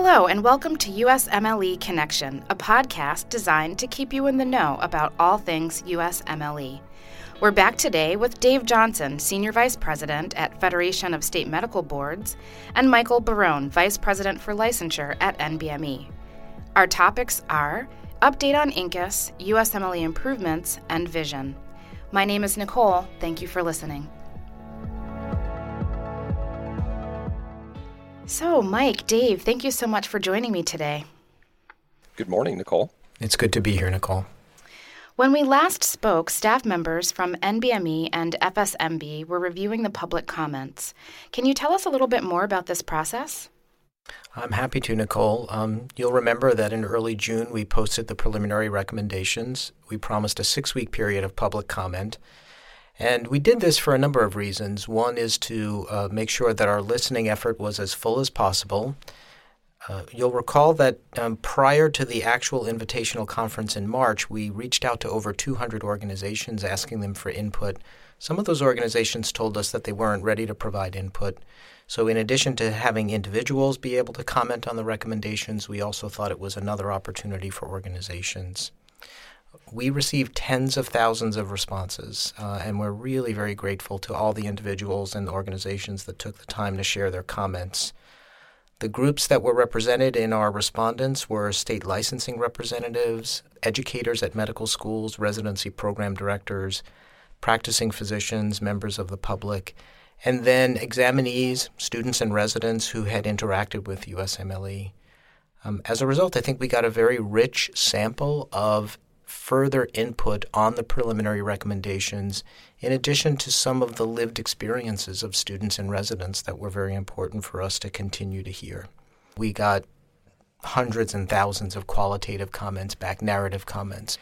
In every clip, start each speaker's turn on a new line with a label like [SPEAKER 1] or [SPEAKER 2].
[SPEAKER 1] Hello, and welcome to USMLE Connection, a podcast designed to keep you in the know about all things USMLE. We're back today with Dave Johnson, Senior Vice President at Federation of State Medical Boards, and Michael Barone, Vice President for Licensure at NBME. Our topics are update on INCUS, USMLE improvements, and vision. My name is Nicole. Thank you for listening. So, Mike, Dave, thank you so much for joining me today.
[SPEAKER 2] Good morning, Nicole.
[SPEAKER 3] It's good to be here, Nicole.
[SPEAKER 1] When we last spoke, staff members from NBME and FSMB were reviewing the public comments. Can you tell us a little bit more about this process?
[SPEAKER 3] I'm happy to, Nicole. Um, you'll remember that in early June we posted the preliminary recommendations. We promised a six week period of public comment. And we did this for a number of reasons. One is to uh, make sure that our listening effort was as full as possible. Uh, you'll recall that um, prior to the actual invitational conference in March, we reached out to over 200 organizations asking them for input. Some of those organizations told us that they weren't ready to provide input. So, in addition to having individuals be able to comment on the recommendations, we also thought it was another opportunity for organizations we received tens of thousands of responses, uh, and we're really very grateful to all the individuals and organizations that took the time to share their comments. The groups that were represented in our respondents were state licensing representatives, educators at medical schools, residency program directors, practicing physicians, members of the public, and then examinees, students, and residents who had interacted with USMLE. Um, as a result, I think we got a very rich sample of further input on the preliminary recommendations, in addition to some of the lived experiences of students and residents that were very important for us to continue to hear. We got hundreds and thousands of qualitative comments back, narrative comments.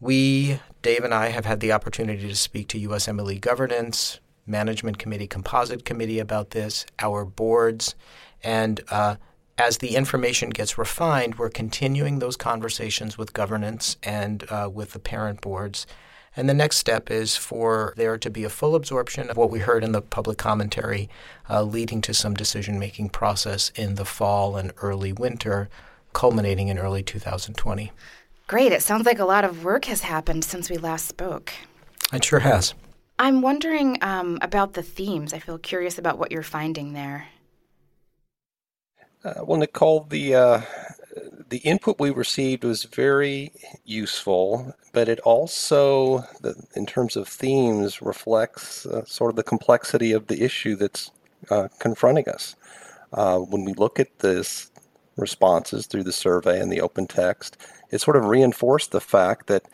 [SPEAKER 3] We, Dave and I, have had the opportunity to speak to USMLE governance, management committee, composite committee about this, our boards, and uh, as the information gets refined, we're continuing those conversations with governance and uh, with the parent boards. And the next step is for there to be a full absorption of what we heard in the public commentary, uh, leading to some decision making process in the fall and early winter, culminating in early 2020.
[SPEAKER 1] Great. It sounds like a lot of work has happened since we last spoke.
[SPEAKER 3] It sure has.
[SPEAKER 1] I'm wondering um, about the themes. I feel curious about what you're finding there.
[SPEAKER 2] Uh, well, Nicole, the uh, the input we received was very useful, but it also, in terms of themes, reflects uh, sort of the complexity of the issue that's uh, confronting us. Uh, when we look at this responses through the survey and the open text, it sort of reinforced the fact that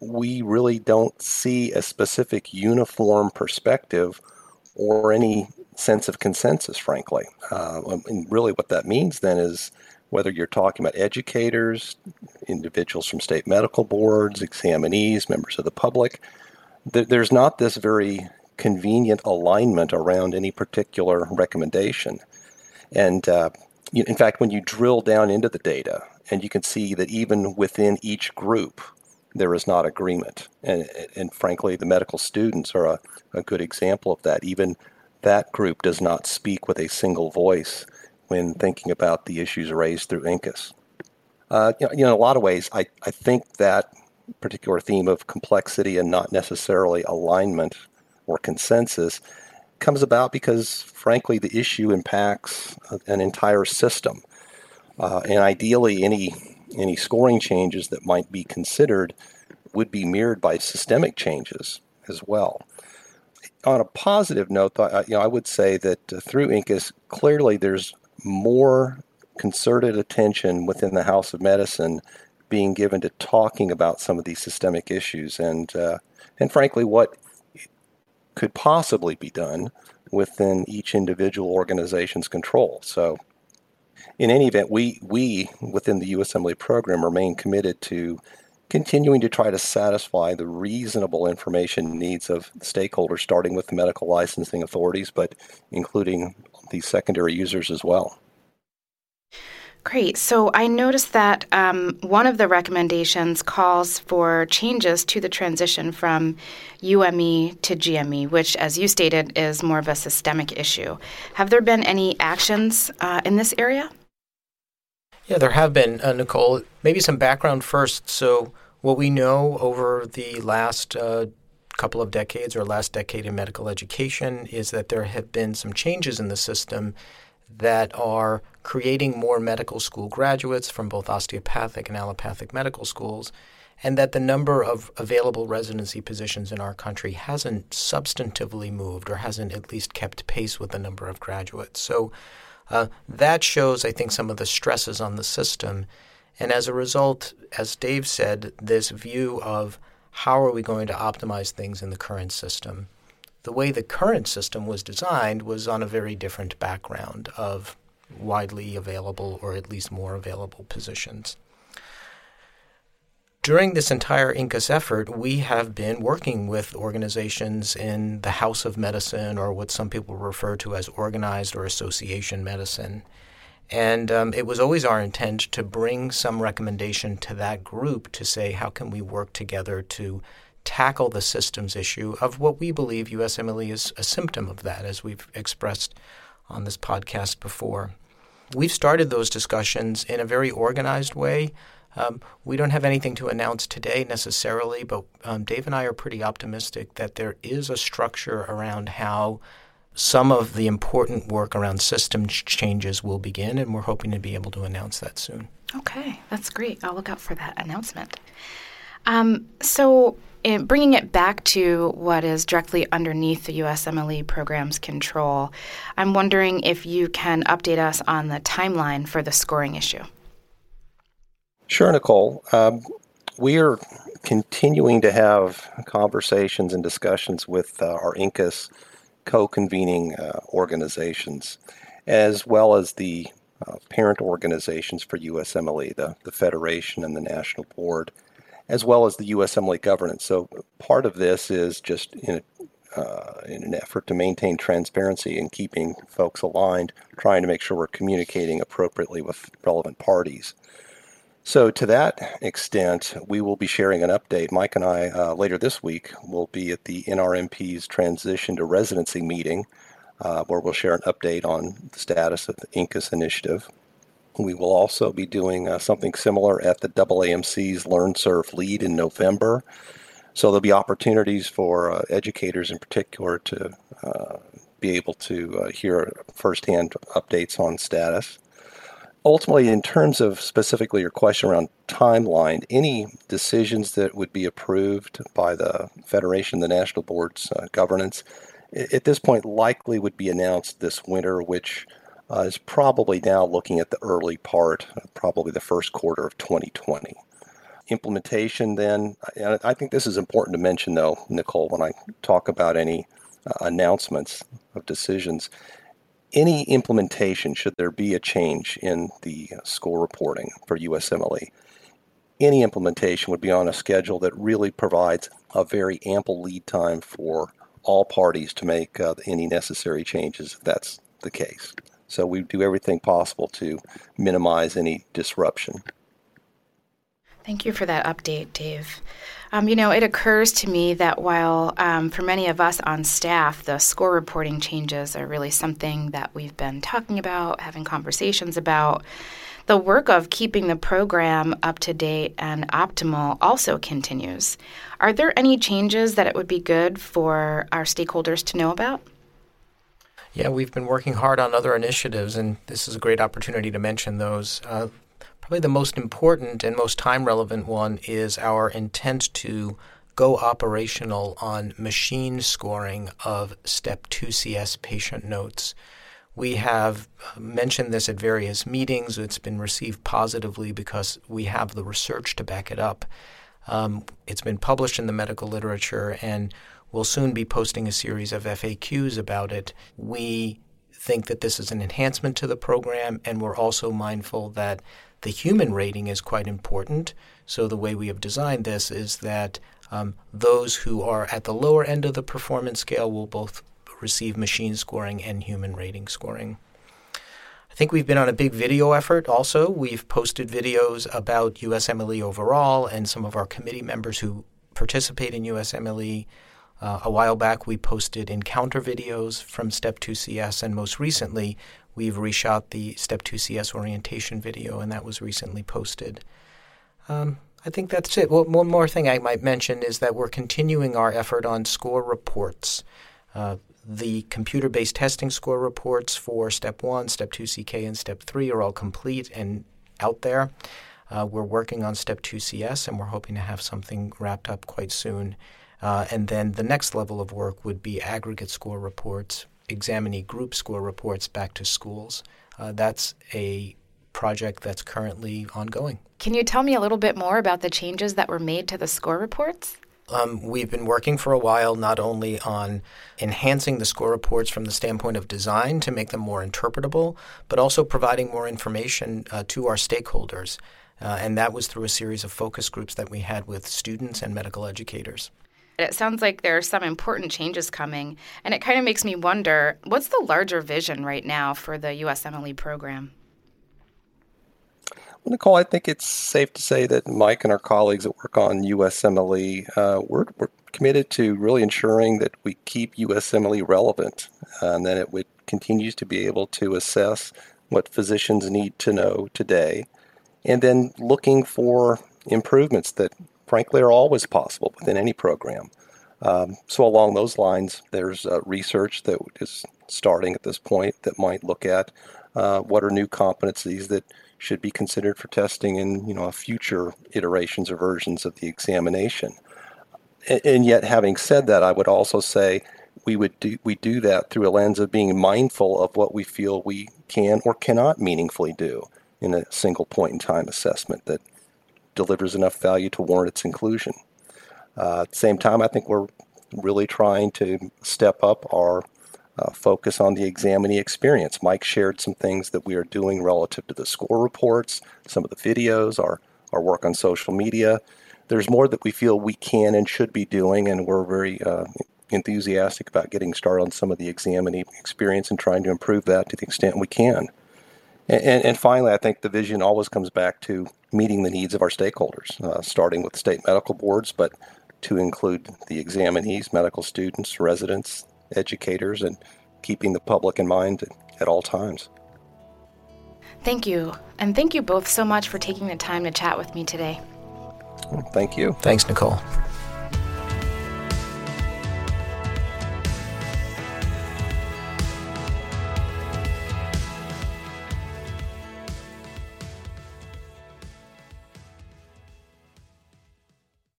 [SPEAKER 2] we really don't see a specific uniform perspective or any sense of consensus, frankly. Uh, and really, what that means then is whether you're talking about educators, individuals from state medical boards, examinees, members of the public, th- there's not this very convenient alignment around any particular recommendation. And uh, you, in fact, when you drill down into the data, and you can see that even within each group, there is not agreement. And, and frankly, the medical students are a, a good example of that. Even that group does not speak with a single voice when thinking about the issues raised through INCUS. Uh, you know, in a lot of ways, I, I think that particular theme of complexity and not necessarily alignment or consensus comes about because, frankly, the issue impacts an entire system. Uh, and ideally, any any scoring changes that might be considered would be mirrored by systemic changes as well on a positive note, I, you know, I would say that uh, through INCUS, clearly there's more concerted attention within the House of Medicine being given to talking about some of these systemic issues and uh, and frankly what could possibly be done within each individual organization's control. So in any event, we we within the USMLE program remain committed to continuing to try to satisfy the reasonable information needs of stakeholders, starting with the medical licensing authorities, but including the secondary users as well.
[SPEAKER 1] Great. So I noticed that um, one of the recommendations calls for changes to the transition from UME to GME, which, as you stated, is more of a systemic issue. Have there been any actions uh, in this area?
[SPEAKER 3] Yeah, there have been, uh, Nicole. Maybe some background first. So, what we know over the last uh, couple of decades or last decade in medical education is that there have been some changes in the system that are creating more medical school graduates from both osteopathic and allopathic medical schools, and that the number of available residency positions in our country hasn't substantively moved or hasn't at least kept pace with the number of graduates. So uh, that shows, I think, some of the stresses on the system. And as a result, as Dave said, this view of how are we going to optimize things in the current system the way the current system was designed was on a very different background of widely available or at least more available positions. During this entire INCUS effort, we have been working with organizations in the House of Medicine, or what some people refer to as organized or association medicine. And um, it was always our intent to bring some recommendation to that group to say, how can we work together to tackle the systems issue of what we believe USMLE is a symptom of that, as we've expressed on this podcast before. We've started those discussions in a very organized way. Um, we don't have anything to announce today necessarily, but um, Dave and I are pretty optimistic that there is a structure around how some of the important work around system changes will begin, and we're hoping to be able to announce that soon.
[SPEAKER 1] Okay, that's great. I'll look out for that announcement. Um, so, bringing it back to what is directly underneath the USMLE program's control, I'm wondering if you can update us on the timeline for the scoring issue.
[SPEAKER 2] Sure, Nicole. Um, we are continuing to have conversations and discussions with uh, our INCUS co convening uh, organizations, as well as the uh, parent organizations for USMLE, the, the Federation and the National Board as well as the USMLE governance. So part of this is just in, uh, in an effort to maintain transparency and keeping folks aligned, trying to make sure we're communicating appropriately with relevant parties. So, to that extent, we will be sharing an update. Mike and I, uh, later this week, will be at the NRMP's transition to residency meeting, uh, where we'll share an update on the status of the INCUS initiative. We will also be doing uh, something similar at the AAMC's LearnServe Lead in November. So there'll be opportunities for uh, educators in particular to uh, be able to uh, hear firsthand updates on status. Ultimately, in terms of specifically your question around timeline, any decisions that would be approved by the Federation, the National Board's uh, governance, at this point likely would be announced this winter, which uh, is probably now looking at the early part, probably the first quarter of 2020. Implementation, then, I think this is important to mention, though, Nicole, when I talk about any uh, announcements of decisions. Any implementation, should there be a change in the school reporting for USMLE, any implementation would be on a schedule that really provides a very ample lead time for all parties to make uh, any necessary changes if that's the case. So we do everything possible to minimize any disruption.
[SPEAKER 1] Thank you for that update, Dave. Um, you know, it occurs to me that while um, for many of us on staff, the score reporting changes are really something that we've been talking about, having conversations about, the work of keeping the program up to date and optimal also continues. Are there any changes that it would be good for our stakeholders to know about?
[SPEAKER 3] Yeah, we've been working hard on other initiatives, and this is a great opportunity to mention those. Uh, probably the most important and most time relevant one is our intent to go operational on machine scoring of Step 2 CS patient notes. We have mentioned this at various meetings. It's been received positively because we have the research to back it up. Um, it's been published in the medical literature, and We'll soon be posting a series of FAQs about it. We think that this is an enhancement to the program, and we're also mindful that the human rating is quite important. So, the way we have designed this is that um, those who are at the lower end of the performance scale will both receive machine scoring and human rating scoring. I think we've been on a big video effort also. We've posted videos about USMLE overall, and some of our committee members who participate in USMLE Uh, a while back, we posted encounter videos from Step 2 CS, and most recently, we've reshot the Step 2 CS orientation video, and that was recently posted. Um, I think that's it. Well, one more thing I might mention is that we're continuing our effort on score reports. Uh, the computer based testing score reports for Step 1, Step 2 CK, and Step 3 are all complete and out there. Uh, we're working on Step 2 CS, and we're hoping to have something wrapped up quite soon. Uh, and then the next level of work would be aggregate score reports, examinee group score reports back to schools. Uh, that's a project that's currently ongoing.
[SPEAKER 1] Can you tell me a little bit more about the changes that were made to the score reports?
[SPEAKER 3] Um, we've been working for a while not only on enhancing the score reports from the standpoint of design to make them more interpretable, but also providing more information uh, to our stakeholders. Uh, and that was through a series of focus groups that we had with students and medical educators.
[SPEAKER 1] It sounds like there are some important changes coming, and it kind of makes me wonder what's the larger vision right now for the USMLE program?
[SPEAKER 2] Well, Nicole, I think it's safe to say that Mike and our colleagues that work on USMLE, uh, we're, we're, committed to really ensuring that we keep USMLE relevant uh, and that it would continues to be able to assess what physicians need to know today, and then looking for improvements that frankly, are always possible within any program. Um, so, along those lines, there's uh, research that is starting at this point that might look at uh, what are new competencies that should be considered for testing in you know future iterations or versions of the examination. And, yet, having said that, I would also say we would do we do that through a lens of being mindful of what we feel we can or cannot meaningfully do in a single point in time assessment that delivers enough value to warrant its inclusion. Uh, at the same time, I think we're really trying to step up our uh, focus on the examinee experience. Mike shared some things that we are doing relative to the score reports, some of the videos, our, our work on social media. There's more that we feel we can and should be doing, and we're very uh, enthusiastic about getting started on some of the examinee experience and trying to improve that to the extent we can. And, and, and finally, I think the vision always comes back to meeting the needs of our stakeholders, uh, starting with state medical boards, but to include the examinees, medical students, residents, educators, and keeping the public in mind at, at all times.
[SPEAKER 1] Thank you. And thank you both so much for taking the time to chat with me today.
[SPEAKER 2] Well, thank you.
[SPEAKER 3] Thanks, Nicole.